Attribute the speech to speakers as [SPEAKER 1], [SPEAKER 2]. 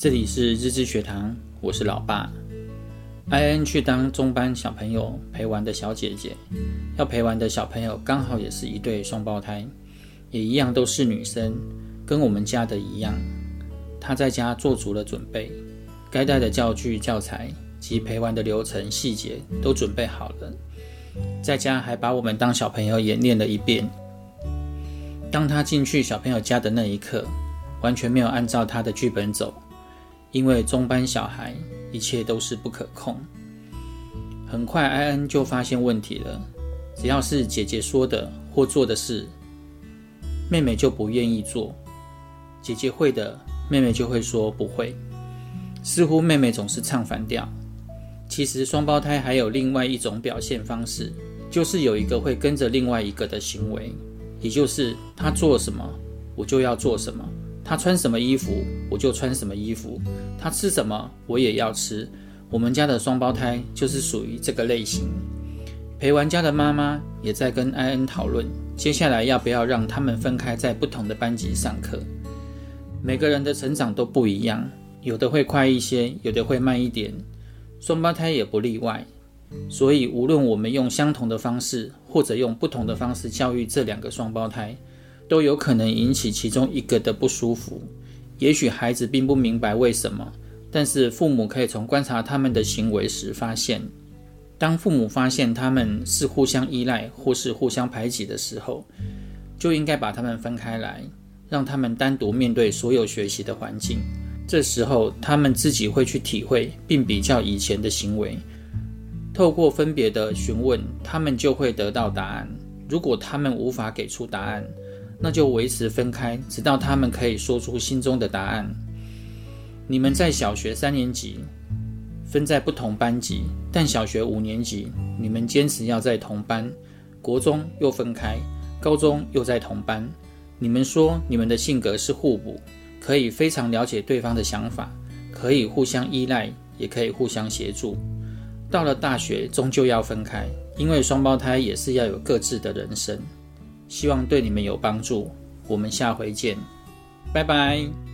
[SPEAKER 1] 这里是日志学堂，我是老爸。艾恩去当中班小朋友陪玩的小姐姐，要陪玩的小朋友刚好也是一对双胞胎，也一样都是女生，跟我们家的一样。她在家做足了准备，该带的教具、教材及陪玩的流程细节都准备好了，在家还把我们当小朋友演练了一遍。当她进去小朋友家的那一刻，完全没有按照她的剧本走。因为中班小孩一切都是不可控，很快艾恩就发现问题了。只要是姐姐说的或做的事，妹妹就不愿意做；姐姐会的，妹妹就会说不会。似乎妹妹总是唱反调。其实双胞胎还有另外一种表现方式，就是有一个会跟着另外一个的行为，也就是他做什么，我就要做什么。他穿什么衣服，我就穿什么衣服；他吃什么，我也要吃。我们家的双胞胎就是属于这个类型。陪玩家的妈妈也在跟艾恩讨论，接下来要不要让他们分开在不同的班级上课。每个人的成长都不一样，有的会快一些，有的会慢一点，双胞胎也不例外。所以，无论我们用相同的方式，或者用不同的方式教育这两个双胞胎。都有可能引起其中一个的不舒服。也许孩子并不明白为什么，但是父母可以从观察他们的行为时发现，当父母发现他们是互相依赖或是互相排挤的时候，就应该把他们分开来，让他们单独面对所有学习的环境。这时候，他们自己会去体会并比较以前的行为，透过分别的询问，他们就会得到答案。如果他们无法给出答案，那就维持分开，直到他们可以说出心中的答案。你们在小学三年级分在不同班级，但小学五年级你们坚持要在同班，国中又分开，高中又在同班。你们说你们的性格是互补，可以非常了解对方的想法，可以互相依赖，也可以互相协助。到了大学，终究要分开，因为双胞胎也是要有各自的人生。希望对你们有帮助，我们下回见，拜拜。